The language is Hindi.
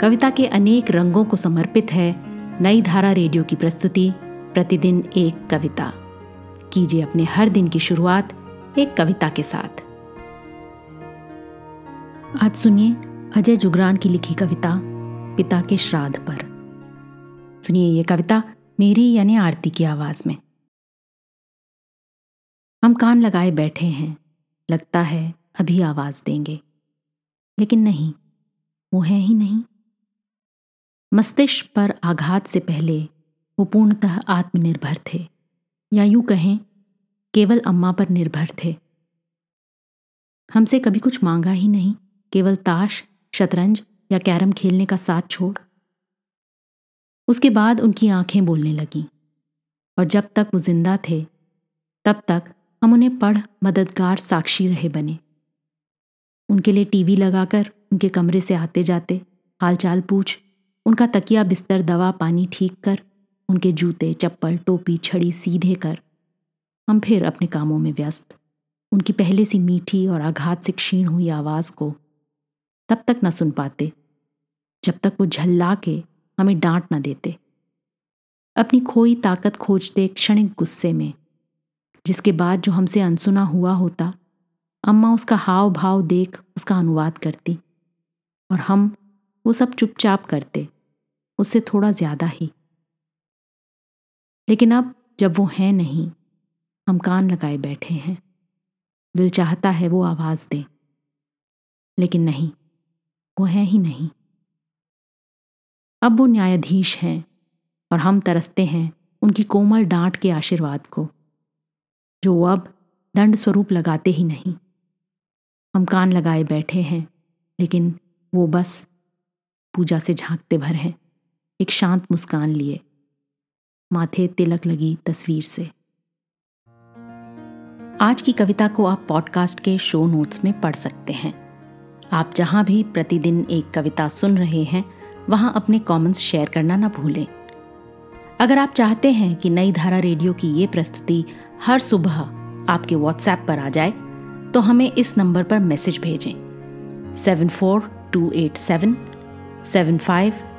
कविता के अनेक रंगों को समर्पित है नई धारा रेडियो की प्रस्तुति, प्रतिदिन एक कविता। कीजिए अपने हर दिन की शुरुआत एक कविता के साथ। आज सुनिए अजय जुगरान की लिखी कविता, पिता के श्राद्ध पर। सुनिए ये कविता मेरी यानी आरती की आवाज़ में। हम कान लगाए बैठे हैं, लगता है अभी आवाज़ देंगे। लेकिन नहीं, वो है ही नहीं। मस्तिष्क पर आघात से पहले वो पूर्णतः आत्मनिर्भर थे, या यूँ कहें, केवल अम्मा पर निर्भर थे। हमसे कभी कुछ मांगा ही नहीं, केवल ताश, शतरंज या कैरम खेलने का साथ छोड़। उसके बाद उनकी आँखें बोलने लगीं, और जब तक वो ज़िंदा थे, तब तक हम उन्हें पढ़, मददगार साक्षी रहे बने। उनके लिए टीवी लगाकर उनके कमरे से आते जाते हालचाल पूछ उनका तकिया बिस्तर, दवा, पानी ठीक कर, उनके जूते, चप्पल, टोपी, छड़ी सीधे कर। हम फिर अपने कामों में व्यस्त। उनकी पहले सी मीठी और आघात से क्षीण हुई आवाज़ को तब तक न सुन पाते, जब तक वो झल्ला के हमें डांट न देते। अपनी खोई ताकत खोजते क्षणिक गुस्से में, जिसके बाद जो हमसे अनसुना हुआ होता, अम्मा उसका हाव भाव देख उसका अनुवाद करती, और हम वो सब चुपचाप करते। उससे थोड़ा ज़्यादा ही। लेकिन अब जब वो है नहीं, हम कान लगाए बैठे हैं। दिल चाहता है वो आवाज़ दें। लेकिन नहीं, वो है ही नहीं। अब वो न्यायाधीश हैं और हम तरसते हैं उनकी कोमल डांट के आशीर्वाद को, जो अब दंड स्वरूप लगाते ही नहीं। हम कान लगाए बैठे हैं, लेकिन वो बस पूजा से झांकते भर हैं। एक शांत मुस्कान लिए। माथे तिलक लगी तस्वीर से। आज की कविता को आप पॉडकास्ट के शो नोट्स में पढ़ सकते हैं। आप जहाँ भी प्रतिदिन एक कविता सुन रहे हैं, वहाँ अपने कमेंट्स शेयर करना ना भूलें। अगर आप चाहते हैं कि नई धारा रेडियो की ये प्रस्तुति हर सुबह आपके व्हाट्सएप पर आ जाए तो हमें इस नंबर पर मैसेज भेजें। Seven four two eight seven seven five